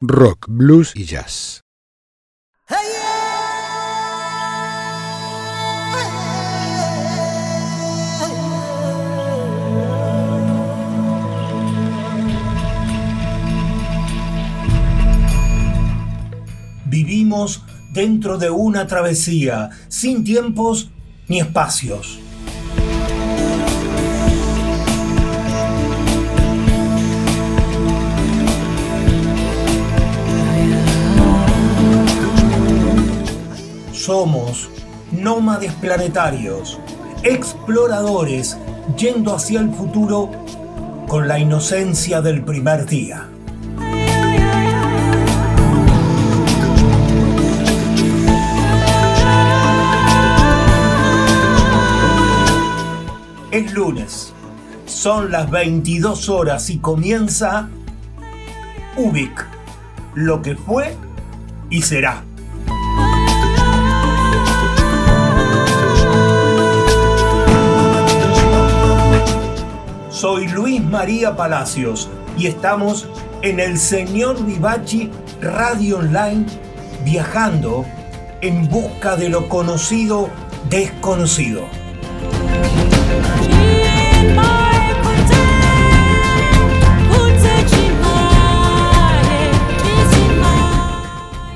rock, blues y jazz. Vivimos dentro de una travesía, sin tiempos ni espacios. Somos nómades planetarios, exploradores yendo hacia el futuro con la inocencia del primer día. Es lunes, son las 22 horas y comienza Ubik, lo que fue y será. Soy Luis María Palacios y estamos en el Señor Vivachi Radio Online viajando en busca de lo conocido desconocido.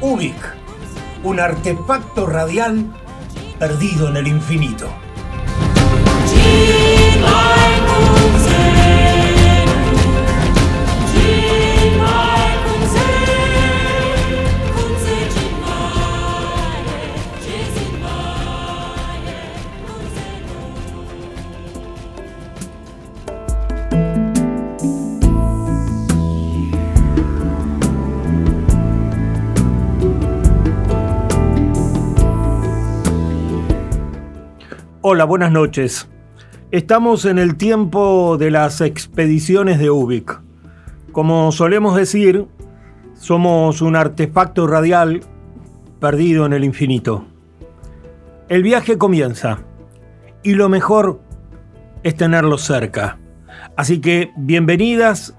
Ubik, un artefacto radial perdido en el infinito. Hola, buenas noches. Estamos en el tiempo de las expediciones de Ubik. Como solemos decir, somos un artefacto radial perdido en el infinito. El viaje comienza y lo mejor es tenerlo cerca. Así que bienvenidas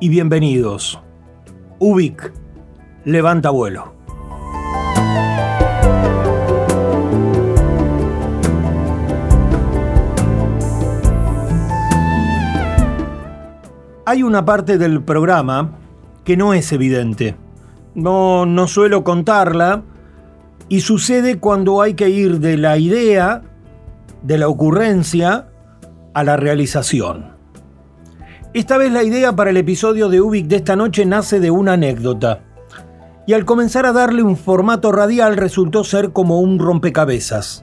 y bienvenidos. Ubik, levanta vuelo. Hay una parte del programa que no es evidente. No, no suelo contarla y sucede cuando hay que ir de la idea, de la ocurrencia, a la realización. Esta vez la idea para el episodio de Ubik de esta noche nace de una anécdota. Y al comenzar a darle un formato radial resultó ser como un rompecabezas.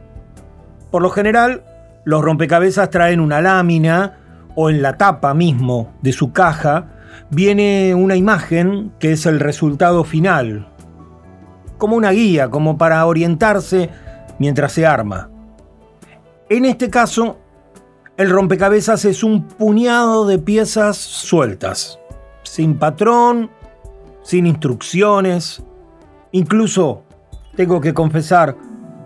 Por lo general, los rompecabezas traen una lámina, o en la tapa mismo de su caja viene una imagen que es el resultado final, como una guía, como para orientarse mientras se arma. En este caso, el rompecabezas es un puñado de piezas sueltas, sin patrón, sin instrucciones, incluso, tengo que confesar,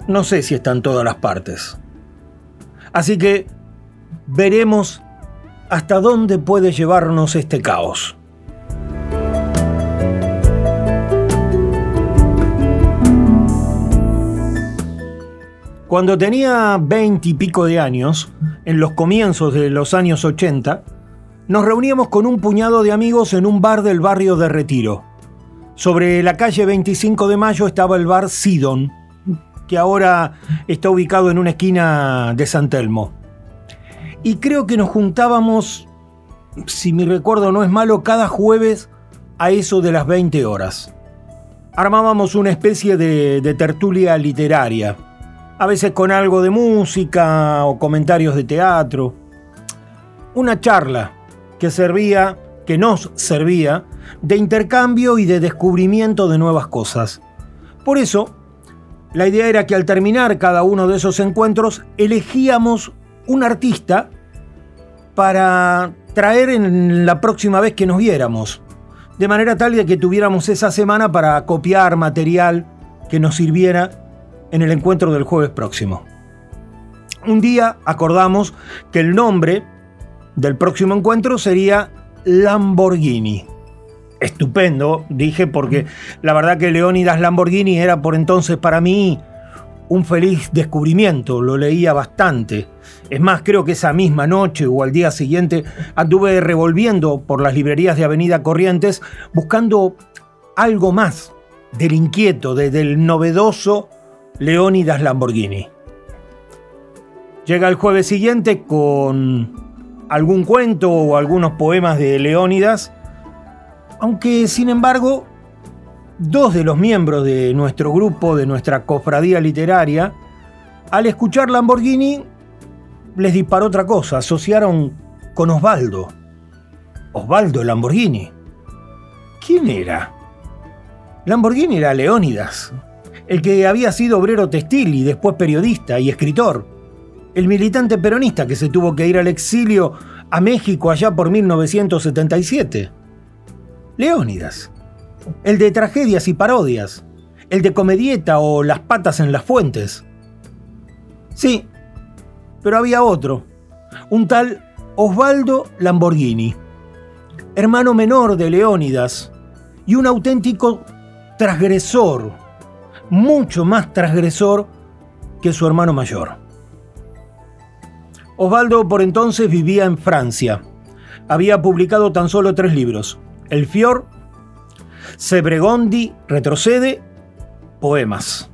no sé si están todas las partes. Así que veremos hasta dónde puede llevarnos este caos. Cuando tenía veinte y pico de años, en los comienzos de los años 80, nos reuníamos con un puñado de amigos en un bar del barrio de Retiro. Sobre la calle 25 de Mayo estaba el bar Sidon, que ahora está ubicado en una esquina de San Telmo y creo que nos juntábamos, si mi recuerdo no es malo, cada jueves a eso de las 20 horas. Armábamos una especie de, de tertulia literaria, a veces con algo de música o comentarios de teatro. Una charla que servía, que nos servía, de intercambio y de descubrimiento de nuevas cosas. Por eso, la idea era que al terminar cada uno de esos encuentros elegíamos un artista para traer en la próxima vez que nos viéramos, de manera tal de que tuviéramos esa semana para copiar material que nos sirviera en el encuentro del jueves próximo. Un día acordamos que el nombre del próximo encuentro sería Lamborghini. estupendo, dije, porque la verdad que Leónidas Lamborghini era por entonces para mí un feliz descubrimiento, lo leía bastante. Es más, creo que esa misma noche o al día siguiente anduve revolviendo por las librerías de Avenida Corrientes buscando algo más del inquieto, del novedoso Leónidas Lamborghini. Llega el jueves siguiente con algún cuento o algunos poemas de Leónidas, aunque sin embargo dos de los miembros de nuestro grupo, de nuestra cofradía literaria, al escuchar Lamborghini, les disparó otra cosa, asociaron con Osvaldo. Osvaldo Lamborghini. ¿Quién era? Lamborghini era Leónidas, el que había sido obrero textil y después periodista y escritor, el militante peronista que se tuvo que ir al exilio a México allá por 1977. Leónidas el de tragedias y parodias, el de comedieta o las patas en las fuentes. Sí, pero había otro, un tal Osvaldo Lamborghini, hermano menor de Leónidas y un auténtico transgresor, mucho más transgresor que su hermano mayor. Osvaldo por entonces vivía en Francia. Había publicado tan solo tres libros, El Fior, Sebregondi retrocede, poemas.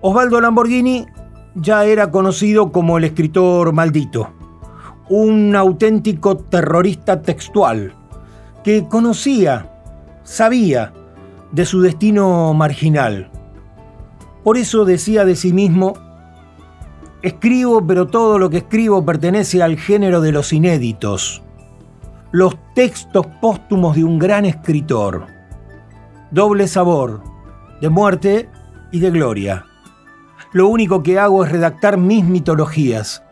Osvaldo Lamborghini ya era conocido como el escritor maldito, un auténtico terrorista textual que conocía, sabía de su destino marginal. Por eso decía de sí mismo, escribo pero todo lo que escribo pertenece al género de los inéditos los textos póstumos de un gran escritor. Doble sabor, de muerte y de gloria. Lo único que hago es redactar mis mitologías.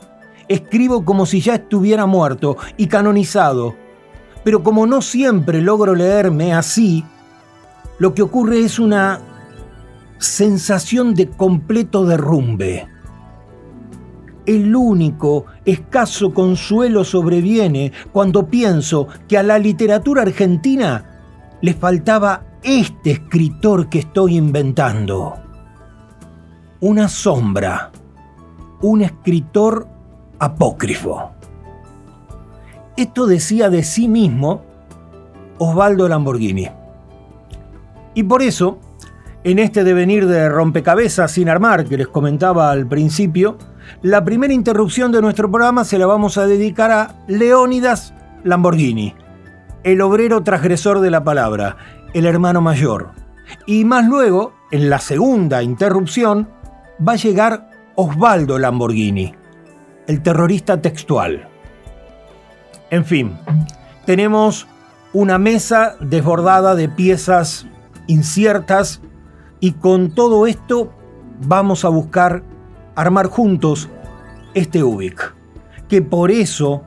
Escribo como si ya estuviera muerto y canonizado, pero como no siempre logro leerme así, lo que ocurre es una sensación de completo derrumbe el único escaso consuelo sobreviene cuando pienso que a la literatura argentina le faltaba este escritor que estoy inventando. Una sombra, un escritor apócrifo. Esto decía de sí mismo Osvaldo Lamborghini. Y por eso, en este devenir de rompecabezas sin armar que les comentaba al principio, la primera interrupción de nuestro programa se la vamos a dedicar a Leónidas Lamborghini, el obrero transgresor de la palabra, el hermano mayor. Y más luego, en la segunda interrupción, va a llegar Osvaldo Lamborghini, el terrorista textual. En fin, tenemos una mesa desbordada de piezas inciertas y con todo esto vamos a buscar armar juntos este UBIC, que por eso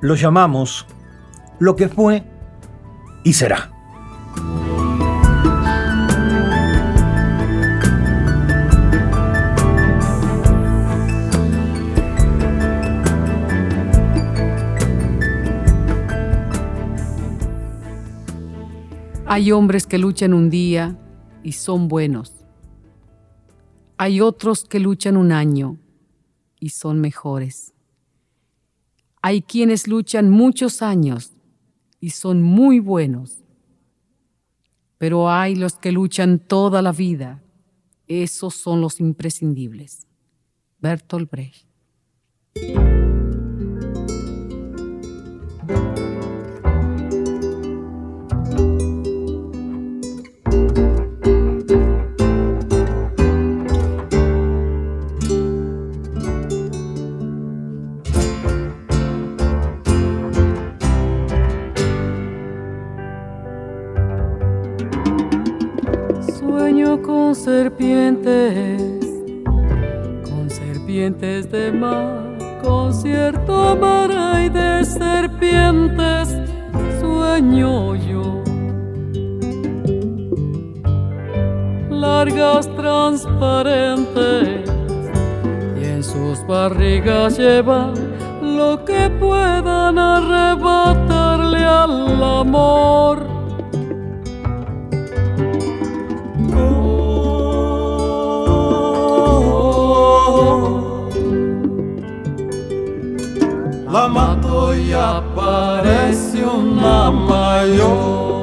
lo llamamos lo que fue y será. Hay hombres que luchan un día y son buenos hay otros que luchan un año y son mejores. Hay quienes luchan muchos años y son muy buenos. Pero hay los que luchan toda la vida. Esos son los imprescindibles. Bertolt Brecht. Serpientes, con serpientes de mar, con cierto mar hay de serpientes, sueño yo. Largas transparentes y en sus barrigas llevan lo que puedan arrebatarle al amor y aparece una mayor.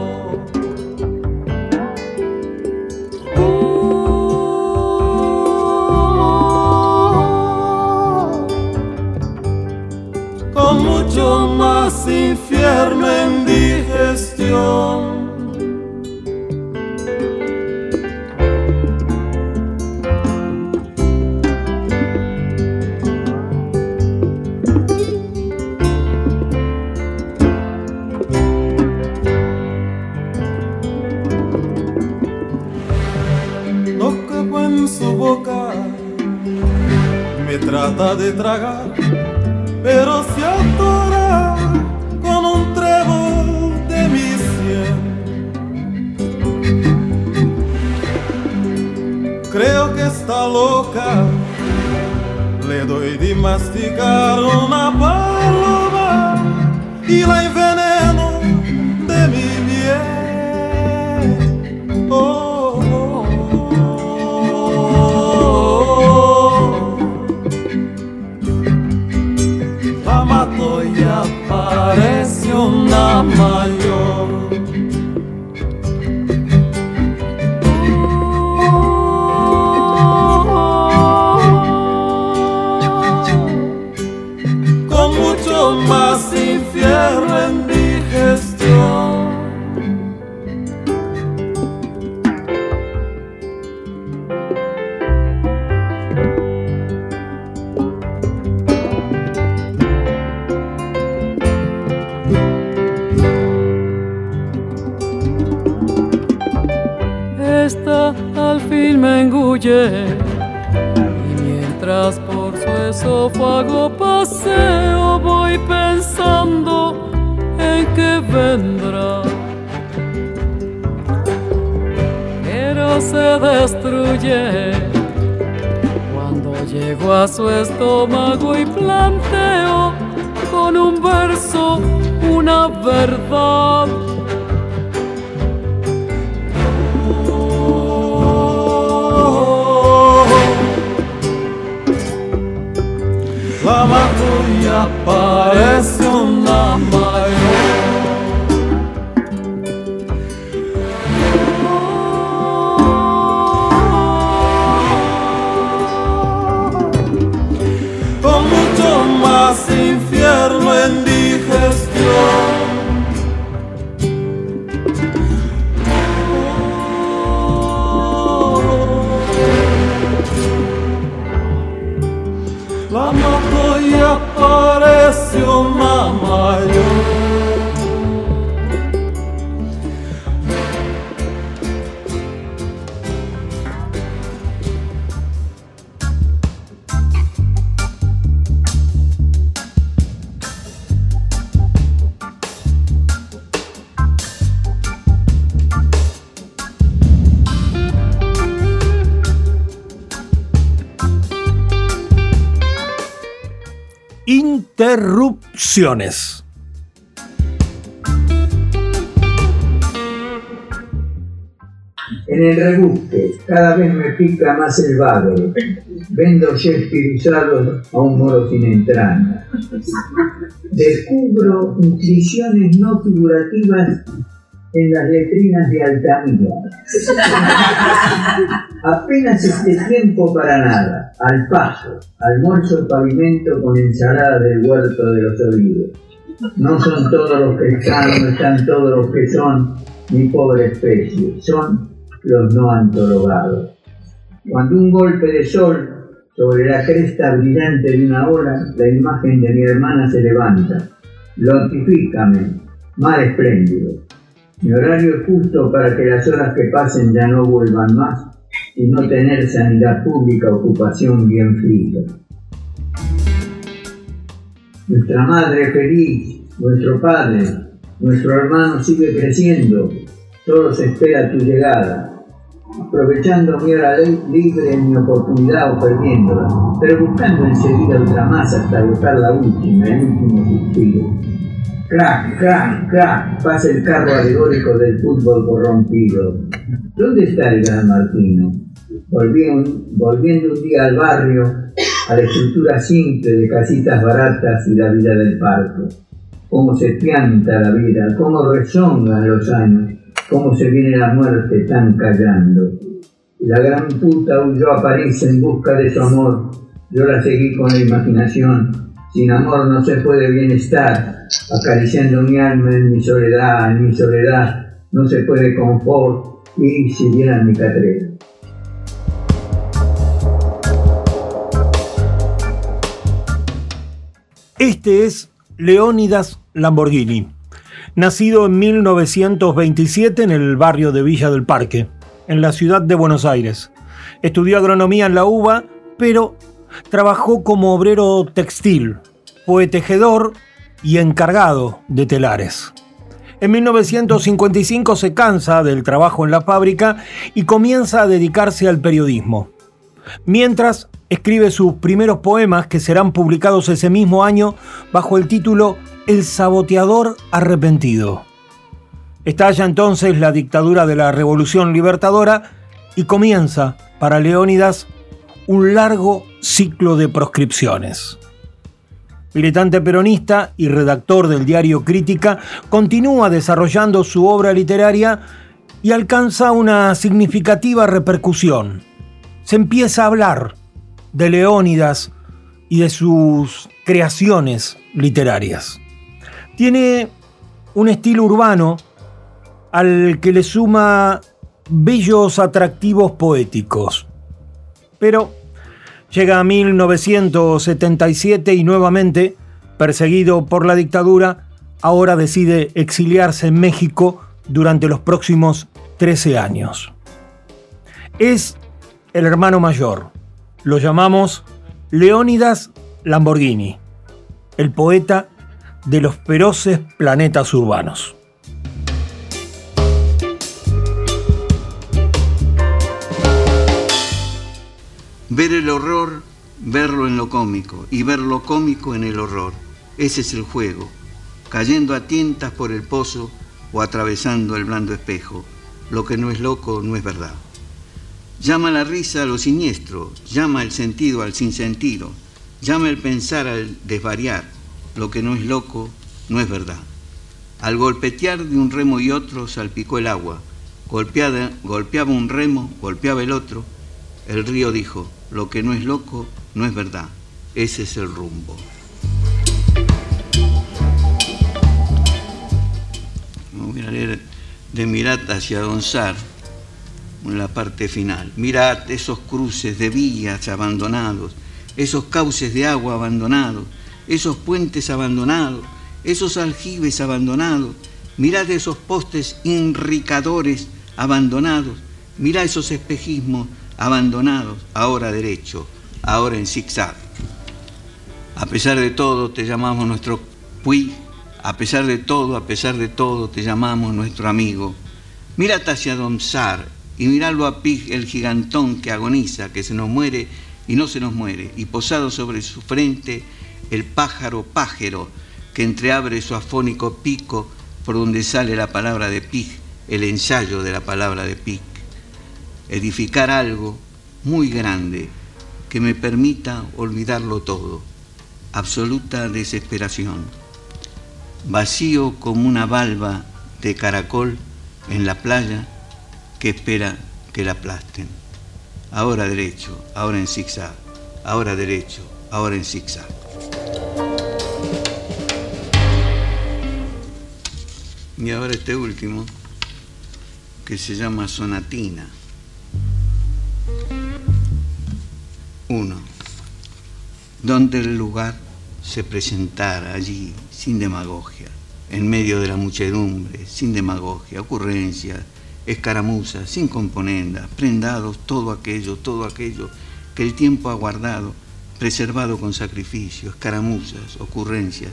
con mucho más infierno en digestión. Llego a su estómago y planteo con un verso una verdad. La mato y aparece una En el rebuste, cada vez me pica más el vago. Vendo Shakespeare a un moro sin entraña. Descubro nutriciones no figurativas en las letrinas de Altamira. Apenas este tiempo para nada, al paso, almuerzo el pavimento con ensalada del huerto de los olivos. No son todos los que están, no están todos los que son, mi pobre especie, son los no antologados. Cuando un golpe de sol sobre la cresta brillante de una ola, la imagen de mi hermana se levanta. Lotifícame, mar espléndido. Mi horario es justo para que las horas que pasen ya no vuelvan más y no tener sanidad pública, ocupación bien fría. Nuestra madre feliz, nuestro padre, nuestro hermano sigue creciendo, todos espera tu llegada, aprovechando mi hora libre en mi oportunidad o perdiéndola, pero buscando enseguida otra más hasta buscar la última, el último suspiro Crack, crack, crack, pasa el carro alegórico del fútbol corrompido. ¿Dónde está el gran Martino? volviendo un día al barrio, a la estructura simple de casitas baratas y la vida del parque. cómo se pianta la vida, cómo rezongan los años, cómo se viene la muerte tan callando. La gran puta huyó a París en busca de su amor, yo la seguí con la imaginación, sin amor no se puede bienestar, acariciando mi alma en mi soledad, en mi soledad no se puede confort y si vieran mi catrera. Este es Leónidas Lamborghini, nacido en 1927 en el barrio de Villa del Parque, en la ciudad de Buenos Aires. Estudió agronomía en la UBA, pero trabajó como obrero textil, poetejedor y encargado de telares. En 1955 se cansa del trabajo en la fábrica y comienza a dedicarse al periodismo. Mientras escribe sus primeros poemas que serán publicados ese mismo año bajo el título El saboteador arrepentido. Estalla entonces la dictadura de la Revolución Libertadora y comienza para Leónidas un largo ciclo de proscripciones. Militante peronista y redactor del diario Crítica, continúa desarrollando su obra literaria y alcanza una significativa repercusión. Se empieza a hablar de Leónidas y de sus creaciones literarias. Tiene un estilo urbano al que le suma bellos atractivos poéticos. Pero llega a 1977 y nuevamente, perseguido por la dictadura, ahora decide exiliarse en México durante los próximos 13 años. Es el hermano mayor lo llamamos Leónidas Lamborghini, el poeta de los feroces planetas urbanos. Ver el horror, verlo en lo cómico y ver lo cómico en el horror. Ese es el juego, cayendo a tientas por el pozo o atravesando el blando espejo. Lo que no es loco no es verdad. Llama la risa a lo siniestro, llama el sentido al sinsentido, llama el pensar al desvariar. Lo que no es loco no es verdad. Al golpetear de un remo y otro salpicó el agua. Golpeaba un remo, golpeaba el otro. El río dijo, lo que no es loco no es verdad. Ese es el rumbo. voy a leer de Mirata hacia Don Sar en la parte final. Mirad esos cruces de vías abandonados, esos cauces de agua abandonados, esos puentes abandonados, esos aljibes abandonados. Mirad esos postes enricadores abandonados. Mirad esos espejismos abandonados, ahora derecho, ahora en zigzag. A pesar de todo te llamamos nuestro Puy, a pesar de todo, a pesar de todo te llamamos nuestro amigo. Mirad hacia Don Sar, y mirarlo a Pig, el gigantón que agoniza, que se nos muere y no se nos muere, y posado sobre su frente el pájaro pájaro que entreabre su afónico pico por donde sale la palabra de Pig, el ensayo de la palabra de Pig. Edificar algo muy grande que me permita olvidarlo todo. Absoluta desesperación. Vacío como una balba de caracol en la playa que espera que la aplasten. Ahora derecho, ahora en zigzag, ahora derecho, ahora en zigzag. Y ahora este último, que se llama Sonatina. Donde el lugar se presentara allí sin demagogia, en medio de la muchedumbre, sin demagogia, ocurrencias, escaramuzas, sin componendas, prendados, todo aquello, todo aquello que el tiempo ha guardado, preservado con sacrificio, escaramuzas, ocurrencias,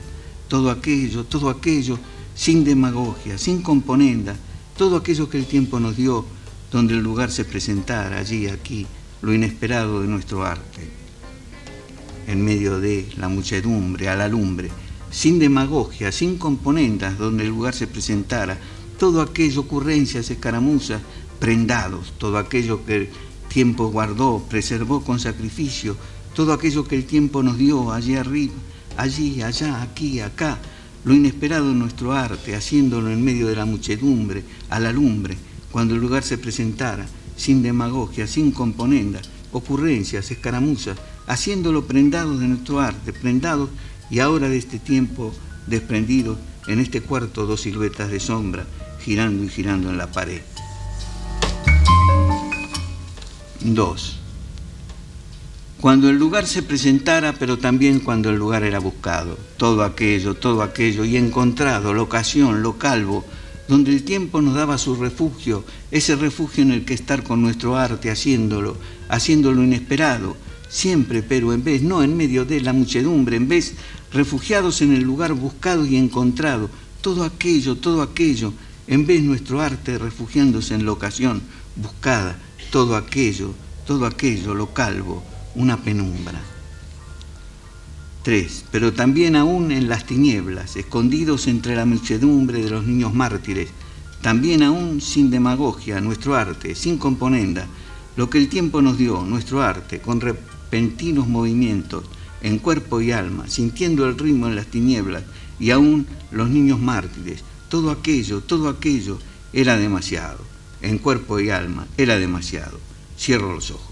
todo aquello, todo aquello, sin demagogia, sin componenda, todo aquello que el tiempo nos dio, donde el lugar se presentara, allí, aquí, lo inesperado de nuestro arte, en medio de la muchedumbre, a la lumbre, sin demagogia, sin componendas, donde el lugar se presentara, todo aquello, ocurrencias, escaramuzas, prendados, todo aquello que el tiempo guardó, preservó con sacrificio, todo aquello que el tiempo nos dio allí arriba, allí, allá, aquí, acá, lo inesperado en nuestro arte, haciéndolo en medio de la muchedumbre, a la lumbre, cuando el lugar se presentara, sin demagogia, sin componenda, ocurrencias, escaramuzas, haciéndolo prendados de nuestro arte, prendados y ahora de este tiempo desprendidos en este cuarto dos siluetas de sombra, girando y girando en la pared. 2. Cuando el lugar se presentara, pero también cuando el lugar era buscado, todo aquello, todo aquello, y encontrado, la ocasión, lo calvo, donde el tiempo nos daba su refugio, ese refugio en el que estar con nuestro arte, haciéndolo, haciéndolo inesperado, siempre, pero en vez, no en medio de la muchedumbre, en vez, refugiados en el lugar buscado y encontrado, todo aquello, todo aquello, en vez nuestro arte refugiándose en la ocasión buscada, todo aquello, todo aquello, lo calvo, una penumbra. 3. Pero también aún en las tinieblas, escondidos entre la muchedumbre de los niños mártires, también aún sin demagogia, nuestro arte, sin componenda, lo que el tiempo nos dio, nuestro arte, con repentinos movimientos, en cuerpo y alma, sintiendo el ritmo en las tinieblas, y aún los niños mártires, todo aquello, todo aquello era demasiado, en cuerpo y alma era demasiado. Cierro los ojos.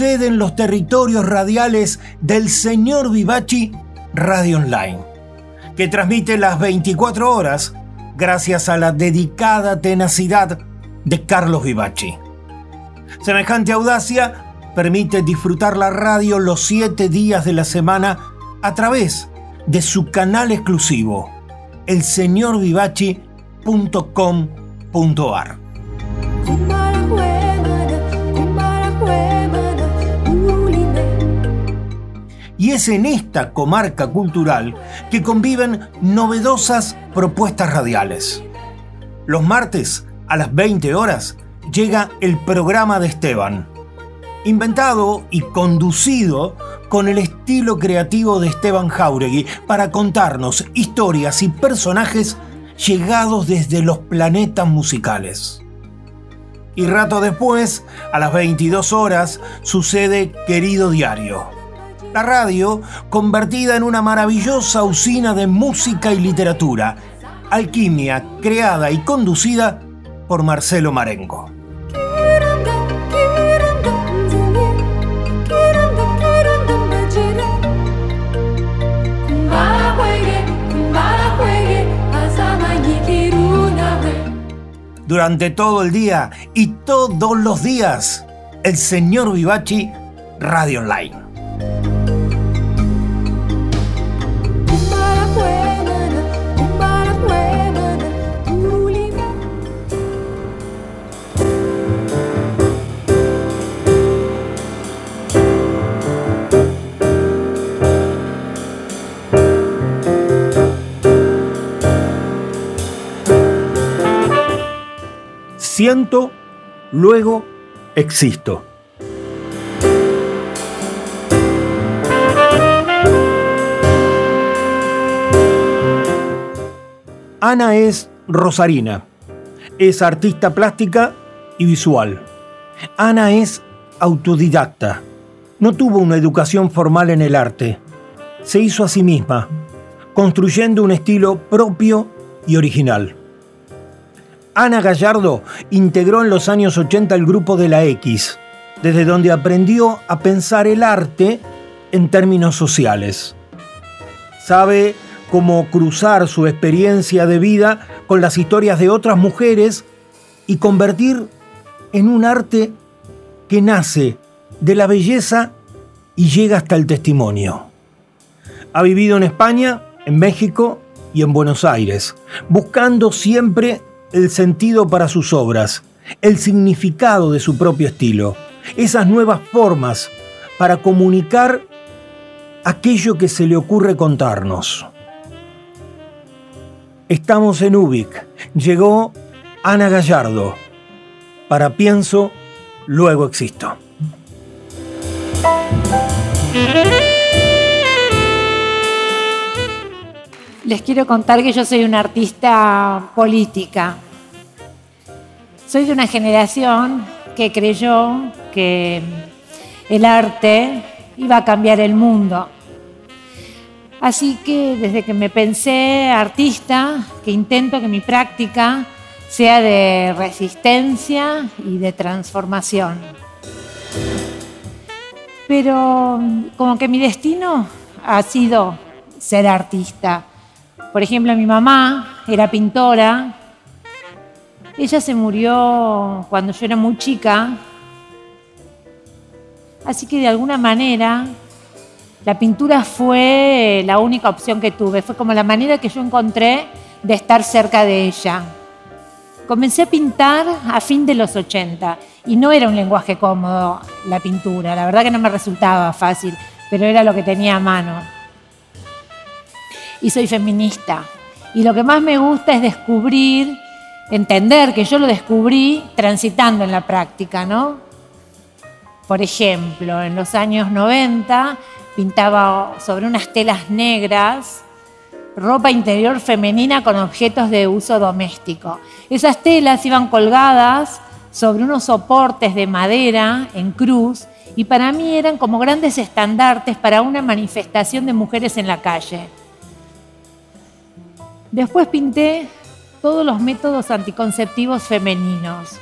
Sucede en los territorios radiales del señor Vivachi Radio Online, que transmite las 24 horas gracias a la dedicada tenacidad de Carlos Vivachi. Semejante audacia permite disfrutar la radio los siete días de la semana a través de su canal exclusivo, elseñorvivachi.com.ar. Y es en esta comarca cultural que conviven novedosas propuestas radiales. Los martes a las 20 horas llega el programa de Esteban, inventado y conducido con el estilo creativo de Esteban Jauregui para contarnos historias y personajes llegados desde los planetas musicales. Y rato después, a las 22 horas, sucede Querido Diario. La radio convertida en una maravillosa usina de música y literatura, alquimia creada y conducida por Marcelo Marengo. durante todo el día y todos los días el señor Vivachi Radio Online. Siento, luego existo. Ana es rosarina, es artista plástica y visual. Ana es autodidacta, no tuvo una educación formal en el arte, se hizo a sí misma, construyendo un estilo propio y original. Ana Gallardo integró en los años 80 el grupo de la X, desde donde aprendió a pensar el arte en términos sociales. Sabe cómo cruzar su experiencia de vida con las historias de otras mujeres y convertir en un arte que nace de la belleza y llega hasta el testimonio. Ha vivido en España, en México y en Buenos Aires, buscando siempre el sentido para sus obras, el significado de su propio estilo, esas nuevas formas para comunicar aquello que se le ocurre contarnos. Estamos en Ubik. Llegó Ana Gallardo. Para pienso, luego existo. Les quiero contar que yo soy una artista política. Soy de una generación que creyó que el arte iba a cambiar el mundo. Así que desde que me pensé artista, que intento que mi práctica sea de resistencia y de transformación. Pero como que mi destino ha sido ser artista. Por ejemplo, mi mamá era pintora. Ella se murió cuando yo era muy chica. Así que de alguna manera la pintura fue la única opción que tuve. Fue como la manera que yo encontré de estar cerca de ella. Comencé a pintar a fin de los 80 y no era un lenguaje cómodo la pintura. La verdad que no me resultaba fácil, pero era lo que tenía a mano y soy feminista. Y lo que más me gusta es descubrir, entender que yo lo descubrí transitando en la práctica, ¿no? Por ejemplo, en los años 90 pintaba sobre unas telas negras ropa interior femenina con objetos de uso doméstico. Esas telas iban colgadas sobre unos soportes de madera en cruz y para mí eran como grandes estandartes para una manifestación de mujeres en la calle. Después pinté todos los métodos anticonceptivos femeninos.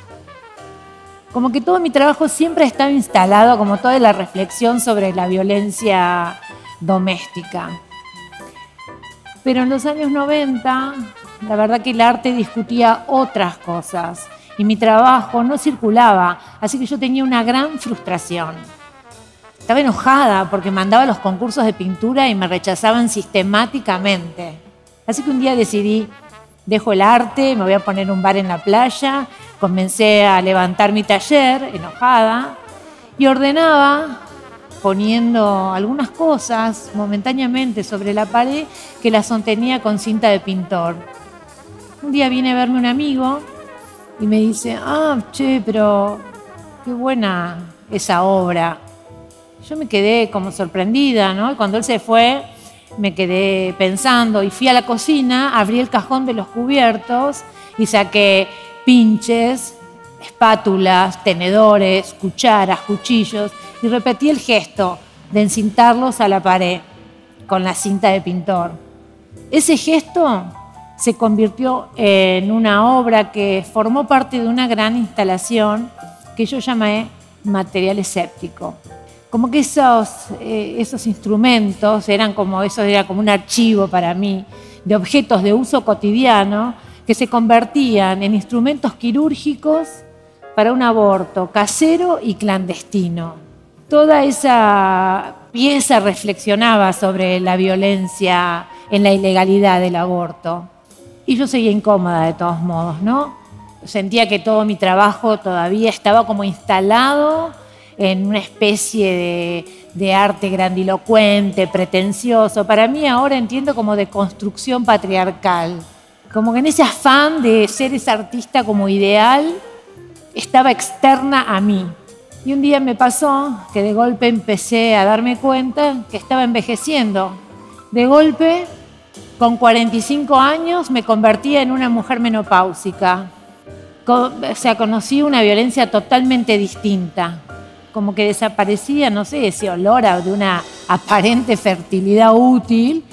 Como que todo mi trabajo siempre ha estado instalado, como toda la reflexión sobre la violencia doméstica. Pero en los años 90, la verdad que el arte discutía otras cosas y mi trabajo no circulaba, así que yo tenía una gran frustración. Estaba enojada porque mandaba los concursos de pintura y me rechazaban sistemáticamente. Así que un día decidí, dejo el arte, me voy a poner un bar en la playa, comencé a levantar mi taller, enojada, y ordenaba poniendo algunas cosas momentáneamente sobre la pared que las sostenía con cinta de pintor. Un día viene a verme un amigo y me dice, ah, che, pero qué buena esa obra. Yo me quedé como sorprendida, ¿no? Y cuando él se fue, me quedé pensando y fui a la cocina, abrí el cajón de los cubiertos y saqué pinches, espátulas, tenedores, cucharas, cuchillos y repetí el gesto de encintarlos a la pared con la cinta de pintor. Ese gesto se convirtió en una obra que formó parte de una gran instalación que yo llamé material escéptico. Como que esos, eh, esos instrumentos eran como, eso era como un archivo para mí de objetos de uso cotidiano que se convertían en instrumentos quirúrgicos para un aborto casero y clandestino. Toda esa pieza reflexionaba sobre la violencia en la ilegalidad del aborto. Y yo seguía incómoda de todos modos, ¿no? Sentía que todo mi trabajo todavía estaba como instalado en una especie de, arte grandilocuente, pretencioso. Para mí ahora entiendo como de construcción patriarcal. Como que en ese afán de ser ese artista como ideal, estaba externa a mí. Y un día me pasó que de golpe empecé a darme cuenta que estaba envejeciendo. De golpe con 45 años me convertía en una mujer menopáusica. O sea, conocí una violencia totalmente distinta. Como que desaparecía, no sé, ese olor de una aparente fertilidad útil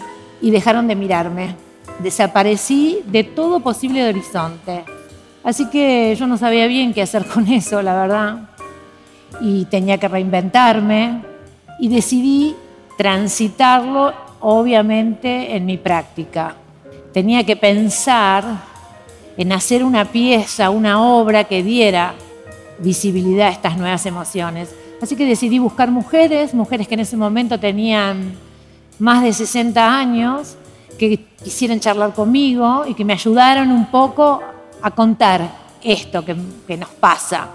y dejaron de mirarme. Desaparecí de todo posible horizonte. Así que yo no sabía bien qué hacer con eso, la verdad. Y tenía que reinventarme y decidí transitarlo obviamente en mi práctica. Tenía que pensar en hacer una pieza, una obra que diera visibilidad a estas nuevas emociones. Así que decidí buscar mujeres, mujeres que en ese momento tenían más de 60 años, que quisieran charlar conmigo y que me ayudaran un poco a contar esto que, que nos pasa.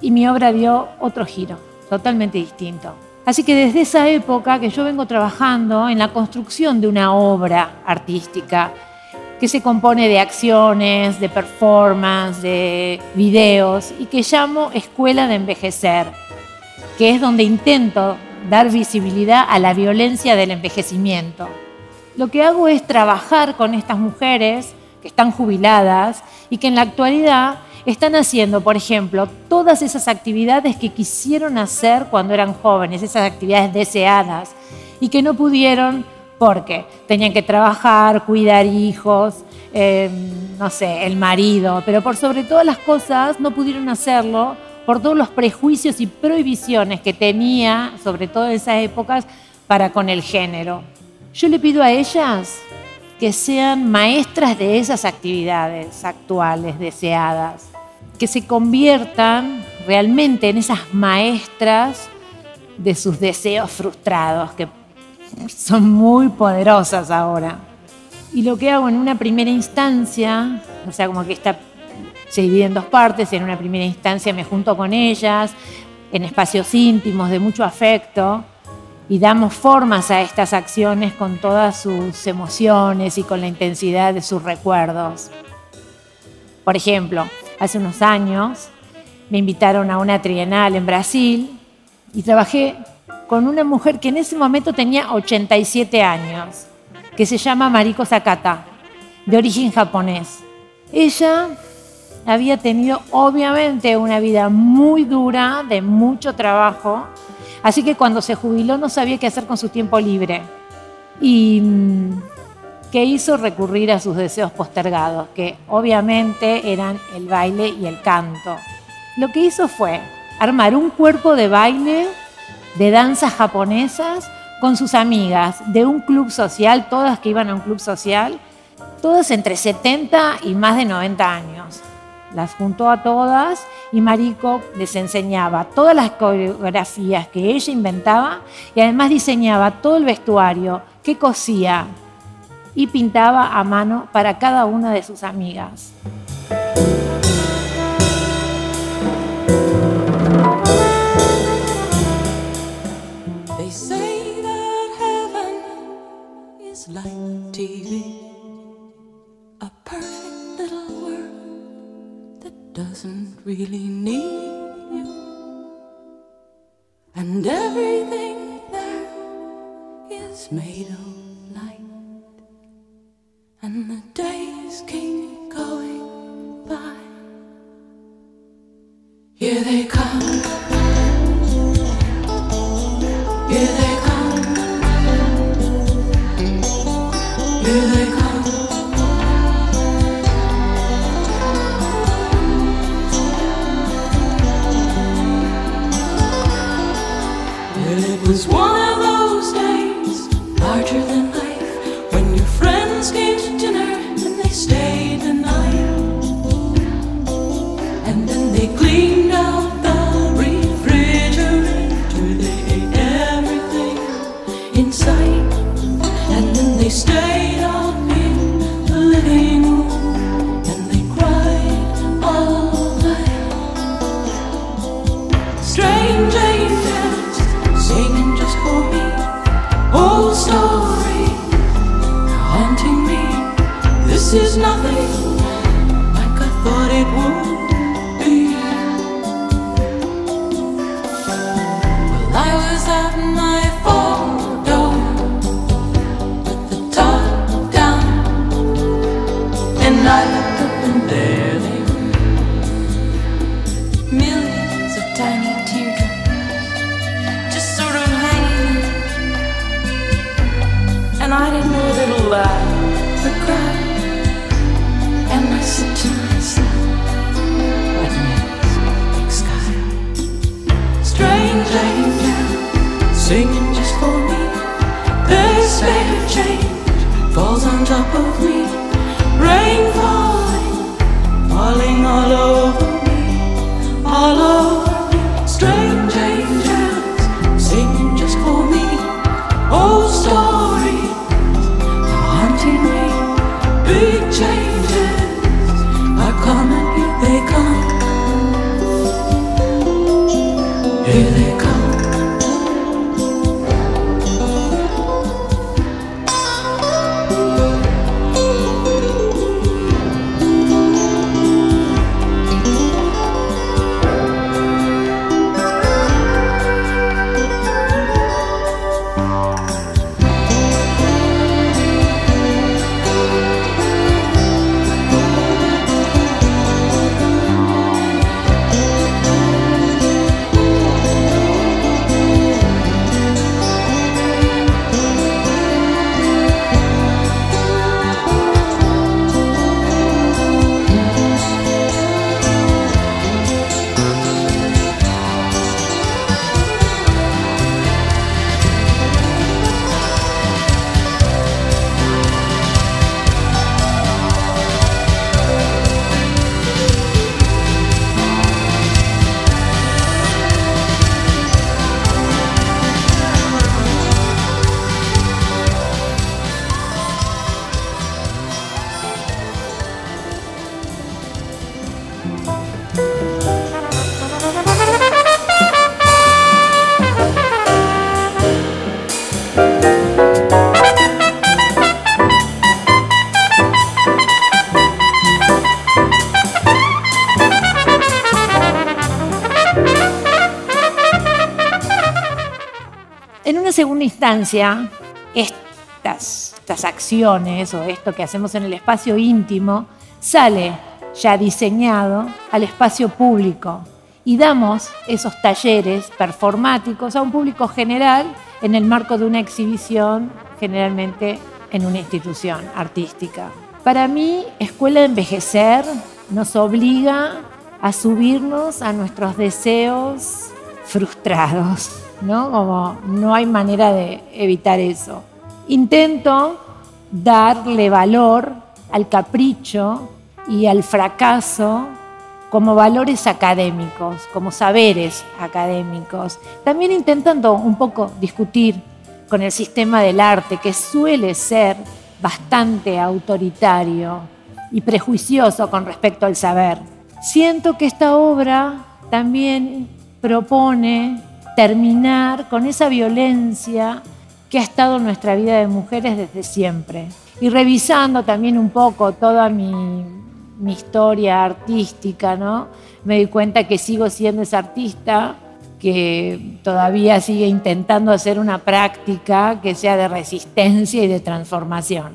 Y mi obra dio otro giro, totalmente distinto. Así que desde esa época que yo vengo trabajando en la construcción de una obra artística que se compone de acciones, de performance, de videos y que llamo Escuela de Envejecer, que es donde intento dar visibilidad a la violencia del envejecimiento. Lo que hago es trabajar con estas mujeres que están jubiladas y que en la actualidad están haciendo, por ejemplo, todas esas actividades que quisieron hacer cuando eran jóvenes, esas actividades deseadas, y que no pudieron porque tenían que trabajar, cuidar hijos, em, no sé, el marido, pero por sobre todas las cosas no pudieron hacerlo por todos los prejuicios y prohibiciones que tenía, sobre todo en esas épocas, para con el género. Yo le pido a ellas que sean maestras de esas actividades actuales, deseadas, que se conviertan realmente en esas maestras de sus deseos frustrados, que son muy poderosas ahora. Y lo que hago en una primera instancia, o sea, como que está, se divide en dos partes, en una primera instancia me junto con ellas, en espacios íntimos de mucho afecto, y damos formas a estas acciones con todas sus emociones y con la intensidad de sus recuerdos. Por ejemplo, hace unos años, me invitaron a una trienal en Brasil y trabajé con una mujer que en ese momento tenía 87 años, que se llama Mariko Sakata, de origen japonés. Ella había tenido obviamente una vida muy dura, de mucho trabajo, así que cuando se jubiló no sabía qué hacer con su tiempo libre. Y mm, que hizo recurrir a sus deseos postergados, que obviamente eran el baile y el canto. lo que hizo fue armar un cuerpo de baile de danzas japonesas con sus amigas de un club social, todas que iban a un club social, todas entre 70 y más de 90 años. Las juntó a todas y Mariko les enseñaba todas las coreografías que ella inventaba y además diseñaba todo el vestuario que cosía y pintaba a mano para cada una de sus amigas. Like TV, a perfect little world that doesn't really need you, and everything there is made of light, and the days keep going Here segunda instancia, estas, estas acciones o esto que hacemos en el espacio íntimo sale ya diseñado al espacio público y damos esos talleres performáticos a un público general en el marco de una exhibición, generalmente en una institución artística. Para mí, Escuela de Envejecer nos obliga a subirnos a nuestros deseos frustrados, ¿no? Como no hay manera de evitar eso. Intento darle valor al capricho y al fracaso como valores académicos, como saberes académicos. También intentando un poco discutir con el sistema del arte, que suele ser bastante autoritario y prejuicioso con respecto al saber. Siento que esta obra también propone terminar con esa violencia que ha estado en nuestra vida de mujeres desde siempre. Y revisando también un poco toda mi, historia artística, ¿no? Me di cuenta que sigo siendo esa artista que todavía sigue intentando hacer una práctica que sea de resistencia y de transformación.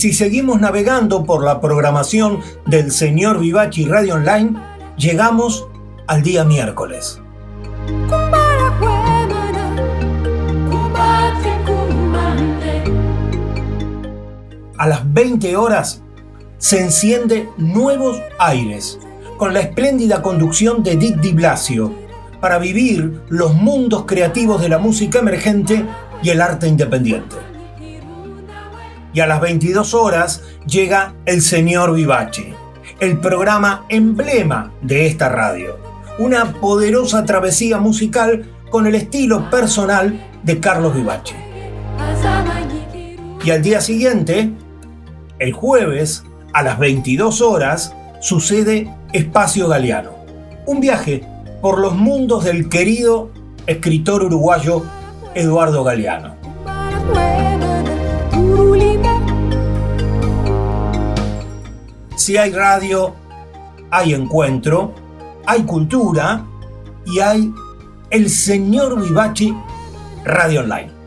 Si seguimos navegando por la programación del señor Vivachi Radio Online, llegamos al día miércoles. A las 20 horas se enciende Nuevos Aires, con la espléndida conducción de Dick Di Blasio, para vivir los mundos creativos de la música emergente y el arte independiente. Y a las 22 horas llega El Señor Vivace, el programa emblema de esta radio. Una poderosa travesía musical con el estilo personal de Carlos Vivace. Y al día siguiente, el jueves, a las 22 horas, sucede Espacio Galeano. Un viaje por los mundos del querido escritor uruguayo Eduardo Galeano. Si hay radio, hay encuentro, hay cultura y hay el señor Vivachi Radio Online.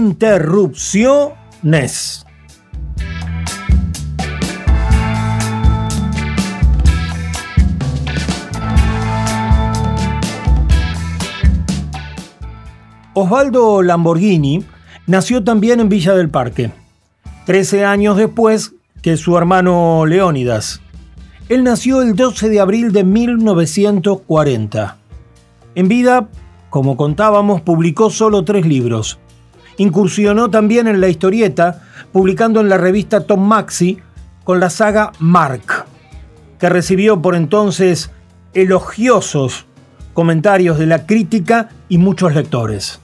Interrupciones. Osvaldo Lamborghini nació también en Villa del Parque, 13 años después que su hermano Leónidas. Él nació el 12 de abril de 1940. En vida, como contábamos, publicó solo tres libros, Incursionó también en la historieta, publicando en la revista Tom Maxi con la saga Mark, que recibió por entonces elogiosos comentarios de la crítica y muchos lectores.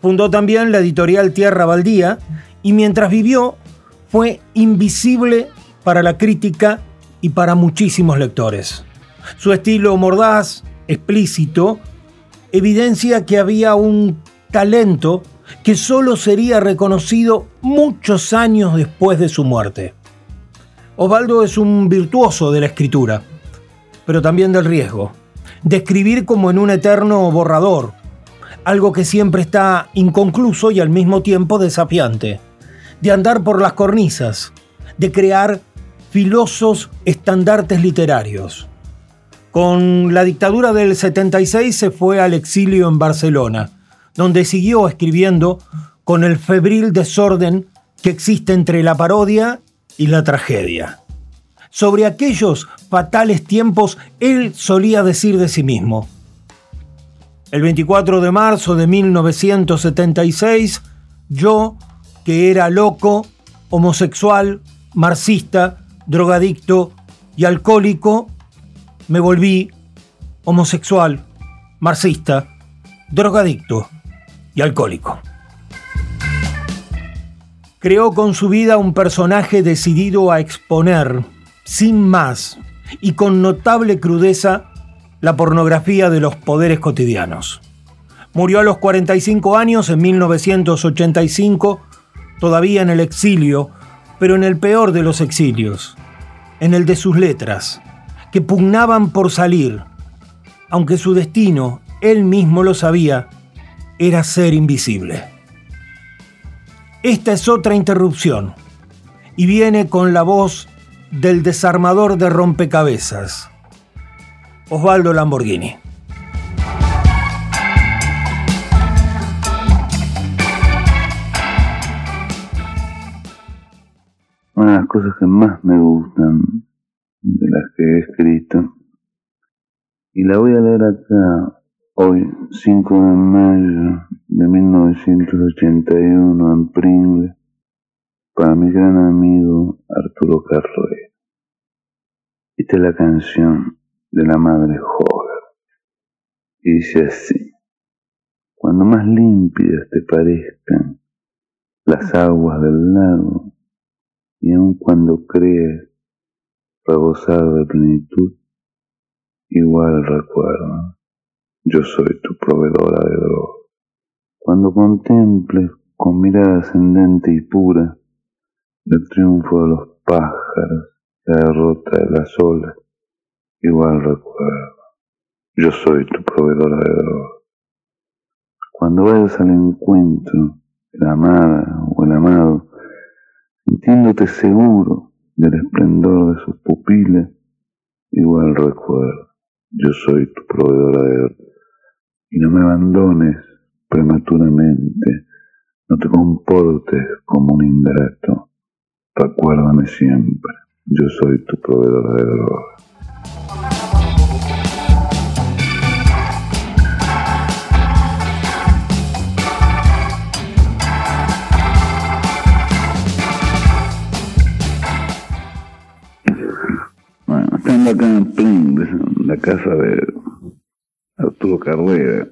Fundó también la editorial Tierra Baldía y mientras vivió fue invisible para la crítica y para muchísimos lectores. Su estilo mordaz, explícito, evidencia que había un talento que solo sería reconocido muchos años después de su muerte. Osvaldo es un virtuoso de la escritura, pero también del riesgo, de escribir como en un eterno borrador, algo que siempre está inconcluso y al mismo tiempo desafiante, de andar por las cornisas, de crear filosos estandartes literarios. Con la dictadura del 76 se fue al exilio en Barcelona, donde siguió escribiendo con el febril desorden que existe entre la parodia y la tragedia. Sobre aquellos fatales tiempos, él solía decir de sí mismo, el 24 de marzo de 1976, yo, que era loco, homosexual, marxista, drogadicto y alcohólico, me volví homosexual, marxista, drogadicto y alcohólico. Creó con su vida un personaje decidido a exponer, sin más y con notable crudeza, la pornografía de los poderes cotidianos. Murió a los 45 años en 1985, todavía en el exilio, pero en el peor de los exilios, en el de sus letras, que pugnaban por salir, aunque su destino, él mismo lo sabía, era ser invisible. Esta es otra interrupción, y viene con la voz del desarmador de rompecabezas, Osvaldo Lamborghini. Una de las cosas que más me gustan de las que he escrito, y la voy a leer acá hoy, 5 de mayo de 1981, en Pringle, para mi gran amigo Arturo Carroe. Esta es la canción de la madre Hogar. Y dice así, cuando más limpias te parezcan las aguas del lago, y aun cuando crees gozar de plenitud, igual recuerda, yo soy tu proveedora de droga. Cuando contemples con mirada ascendente y pura el triunfo de los pájaros, la derrota de las olas, igual recuerda, yo soy tu proveedora de droga. Cuando vayas al encuentro de la amada o el amado, sintiéndote seguro del esplendor de sus pupilas, igual recuerda, yo soy tu proveedora de droga. Y no me abandones prematuramente, no te comportes como un ingrato. Recuérdame siempre, yo soy tu proveedor de droga. Bueno, estando acá en en la casa de Arturo Carrera,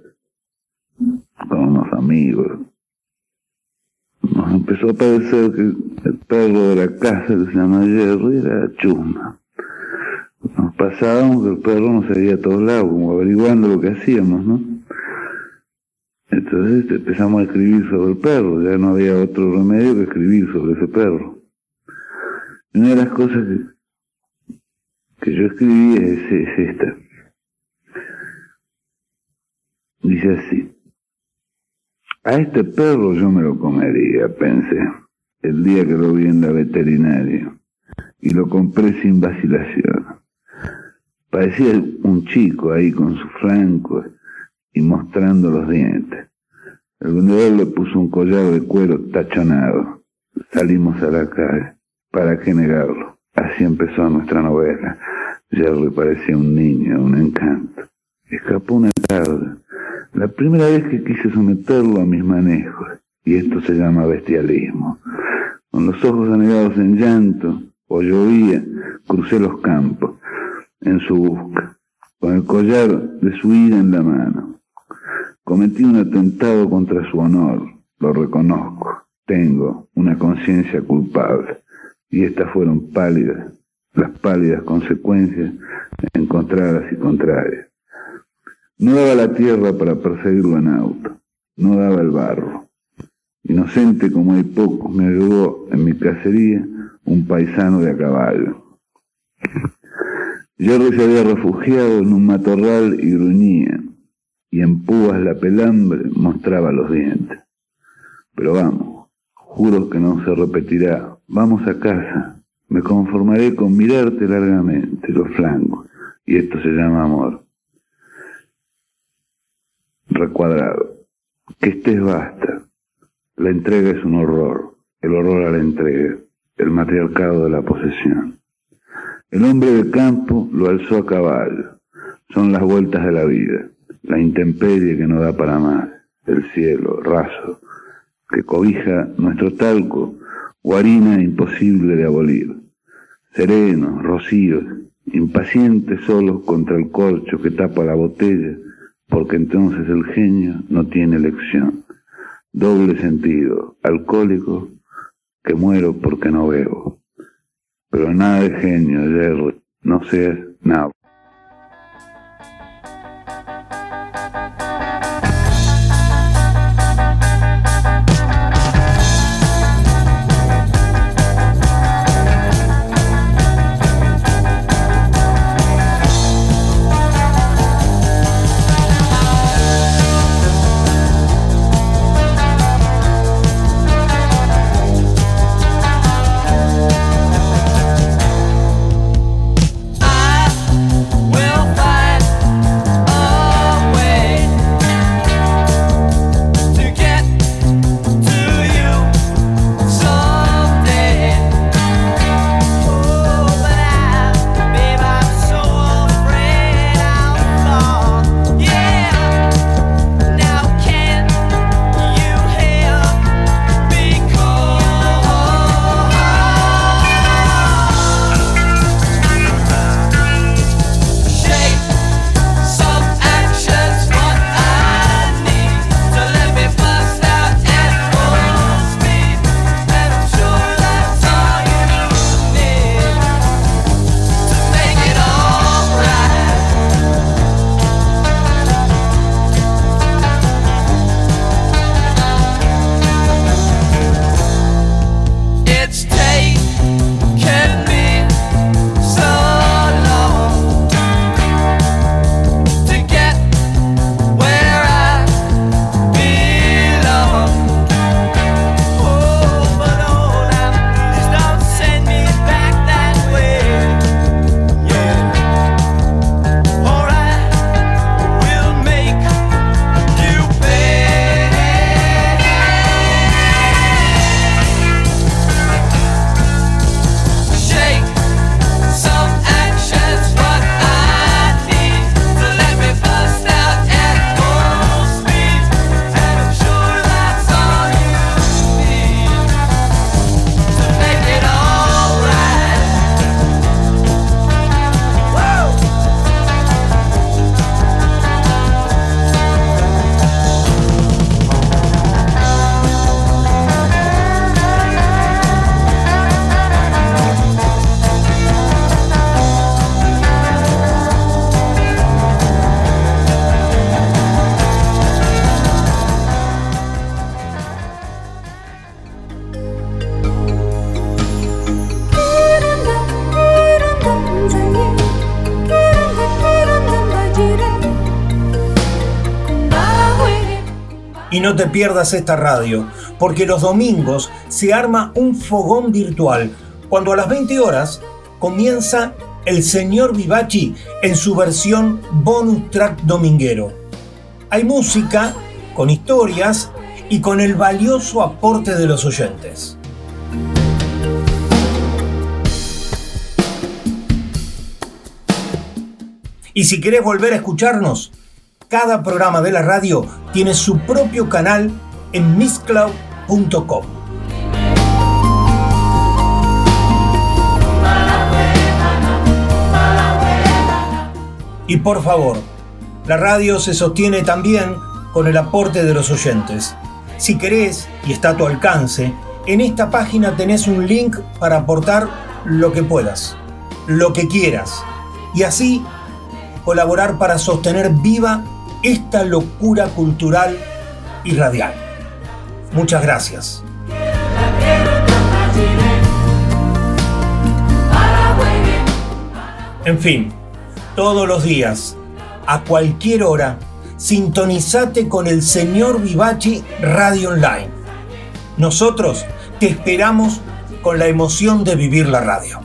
con unos amigos, nos empezó a parecer que el perro de la casa que se llama Jerry era chusma. Nos pasábamos que el perro nos seguía a todos lados, como averiguando lo que hacíamos, ¿no? Entonces empezamos a escribir sobre el perro, ya no había otro remedio que escribir sobre ese perro. Una de las cosas que, que yo escribí es, es esta. Dice así. A este perro yo me lo comería, pensé, el día que lo vi en la veterinaria. Y lo compré sin vacilación. Parecía un chico ahí con su franco y mostrando los dientes. El vendedor le puso un collar de cuero tachonado. Salimos a la calle. ¿Para qué negarlo? Así empezó nuestra novela. Jerry parecía un niño, un encanto. Escapó una tarde. La primera vez que quise someterlo a mis manejos. Y esto se llama bestialismo. Con los ojos anegados en llanto, o llovía, crucé los campos en su busca, con el collar de su ira en la mano. Cometí un atentado contra su honor, lo reconozco. Tengo una conciencia culpable. Y estas fueron pálidas, las pálidas consecuencias encontradas y contrarias. No daba la tierra para perseguirlo en auto, no daba el barro. Inocente como hay pocos, me ayudó en mi cacería un paisano de a caballo. Jerry se había refugiado en un matorral y gruñía, y en púas la pelambre mostraba los dientes. Pero vamos, juro que no se repetirá. Vamos a casa. Me conformaré con mirarte largamente los flancos, y esto se llama amor. Recuadrado. Que estés basta. La entrega es un horror, el horror a la entrega, el matriarcado de la posesión. El hombre del campo lo alzó a caballo. Son las vueltas de la vida, la intemperie que no da para más, el cielo raso, que cobija nuestro talco Guarina imposible de abolir. Serenos, rocíos, impacientes solos contra el corcho que tapa la botella, porque entonces el genio no tiene elección. Doble sentido, alcohólico, que muero porque no veo. Pero nada de genio, no seas nada. No te pierdas esta radio, porque los domingos se arma un fogón virtual, cuando a las 20 horas comienza el señor Vivachi en su versión bonus track dominguero. Hay música, con historias y con el valioso aporte de los oyentes. Y si querés volver a escucharnos, cada programa de la radio tiene su propio canal en misscloud.com. Y por favor, la radio se sostiene también con el aporte de los oyentes. Si querés, y está a tu alcance, en esta página tenés un link para aportar lo que puedas, lo que quieras, y así colaborar para sostener viva esta locura cultural y radial. Muchas gracias. En fin, todos los días, a cualquier hora, sintonizate con el señor Vivachi Radio Online. Nosotros te esperamos con la emoción de vivir la radio.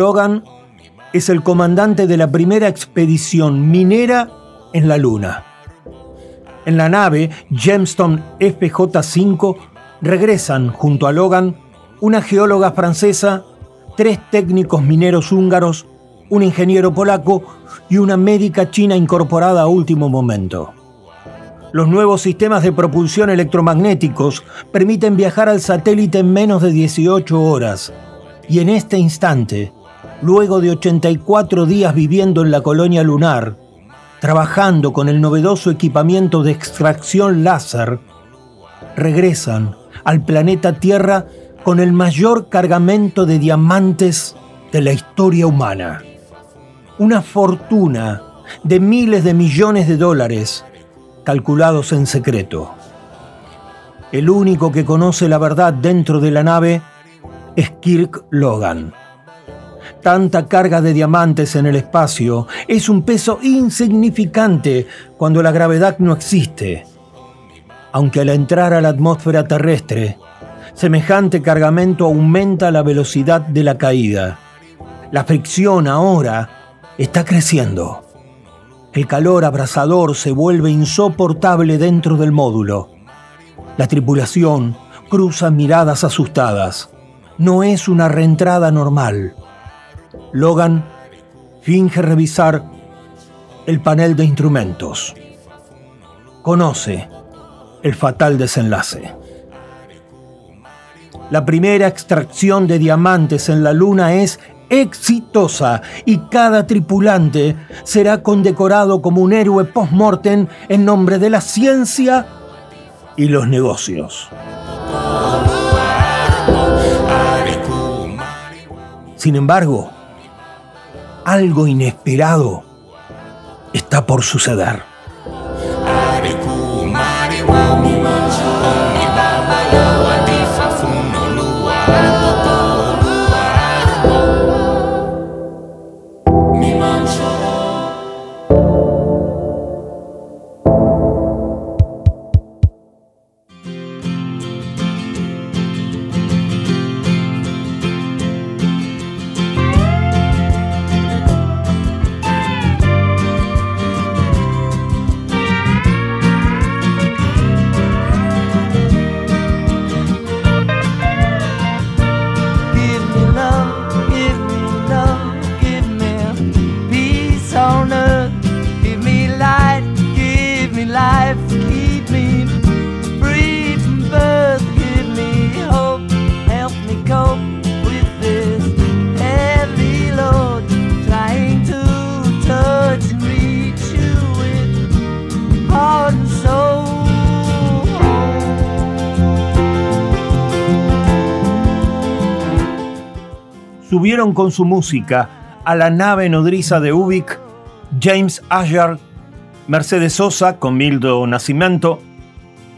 Logan es el comandante de la primera expedición minera en la Luna. En la nave Gemstone FJ-5 regresan junto a Logan una geóloga francesa, tres técnicos mineros húngaros, un ingeniero polaco y una médica china incorporada a último momento. Los nuevos sistemas de propulsión electromagnéticos permiten viajar al satélite en menos de 18 horas. Y en este instante, luego de 84 días viviendo en la colonia lunar, trabajando con el novedoso equipamiento de extracción láser, regresan al planeta Tierra con el mayor cargamento de diamantes de la historia humana. Una fortuna de miles de millones de dólares calculados en secreto. El único que conoce la verdad dentro de la nave es Kirk Logan. Tanta carga de diamantes en el espacio es un peso insignificante cuando la gravedad no existe. Aunque al entrar a la atmósfera terrestre, semejante cargamento aumenta la velocidad de la caída. La fricción ahora está creciendo. El calor abrasador se vuelve insoportable dentro del módulo. La tripulación cruza miradas asustadas. No es una reentrada normal. Logan finge revisar el panel de instrumentos. Conoce el fatal desenlace. La primera extracción de diamantes en la Luna es exitosa y cada tripulante será condecorado como un héroe post-mortem en nombre de la ciencia y los negocios. Sin embargo, algo inesperado está por suceder. Con su música a la nave nodriza de Ubik James Asher, Mercedes Sosa con Mildo Nascimento,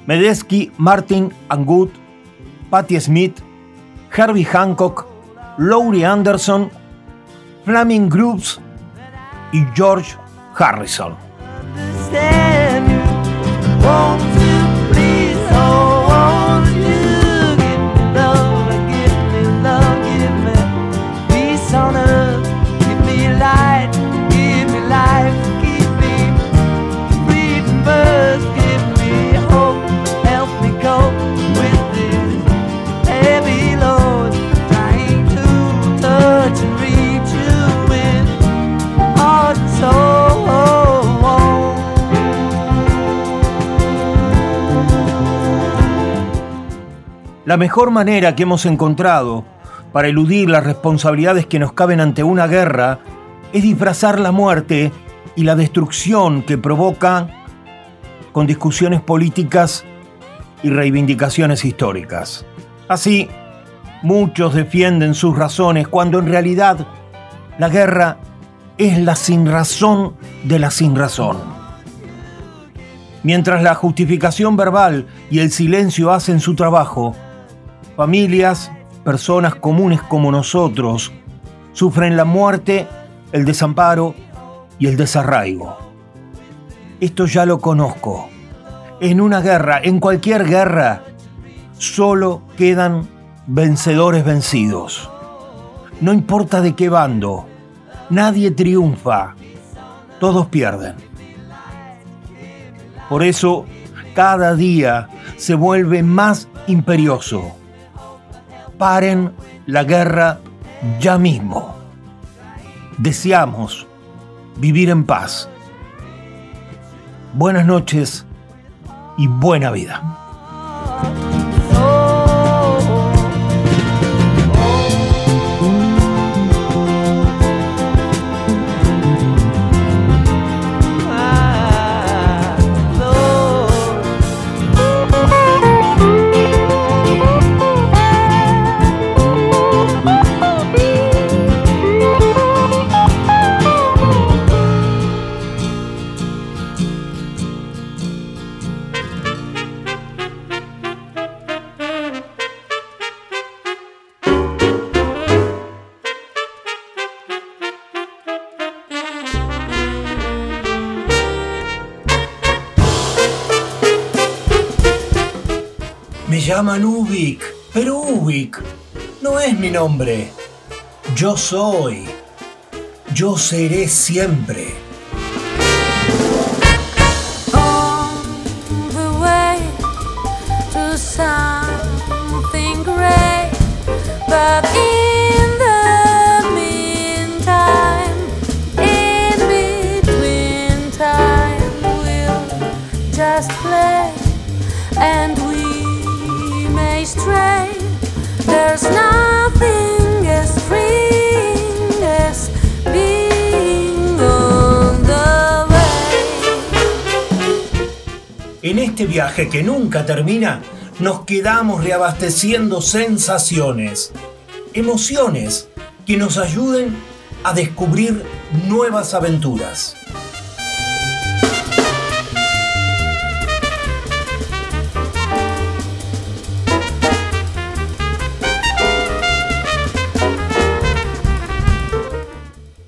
Medeski, Martin Angut, Patti Smith, Herbie Hancock, Laurie Anderson, Flaming Groups y George Harrison. La mejor manera que hemos encontrado para eludir las responsabilidades que nos caben ante una guerra es disfrazar la muerte y la destrucción que provoca con discusiones políticas y reivindicaciones históricas. Así, muchos defienden sus razones cuando en realidad la guerra es la sinrazón de la sinrazón. Mientras la justificación verbal y el silencio hacen su trabajo, familias, personas comunes como nosotros, sufren la muerte, el desamparo y el desarraigo. Esto ya lo conozco. En una guerra, en cualquier guerra, solo quedan vencedores vencidos. No importa de qué bando, nadie triunfa, todos pierden. Por eso, cada día se vuelve más imperioso. Paren la guerra ya mismo. Deseamos vivir en paz. Buenas noches y buena vida. Ubik, pero Ubik no es mi nombre. Yo soy. Yo seré siempre. Que nunca termina, nos quedamos reabasteciendo sensaciones, emociones que nos ayuden a descubrir nuevas aventuras.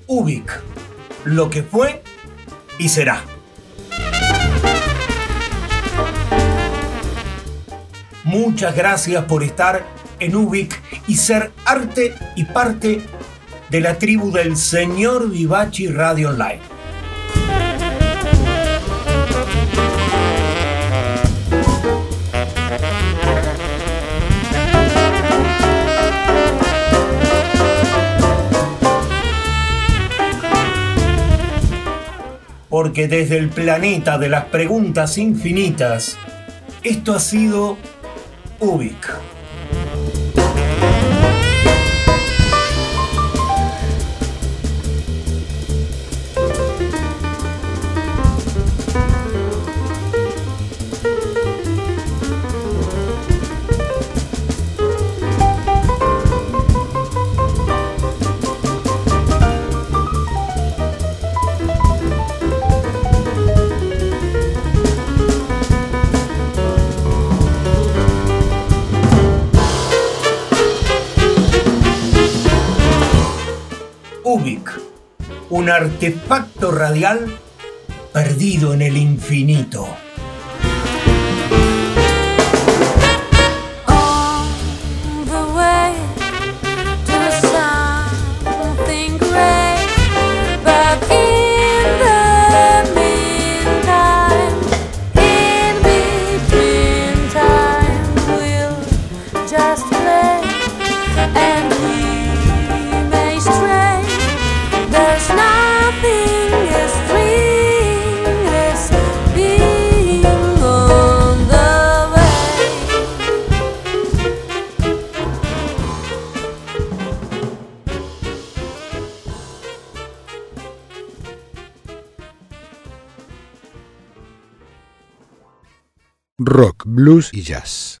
Ubik, lo que fue y será. Muchas gracias por estar en Ubik y ser arte y parte de la tribu del señor Vivachi Radio Online. Porque desde el planeta de las preguntas infinitas, esto ha sido Ubik. Un artefacto radial perdido en el infinito. Blues y jazz.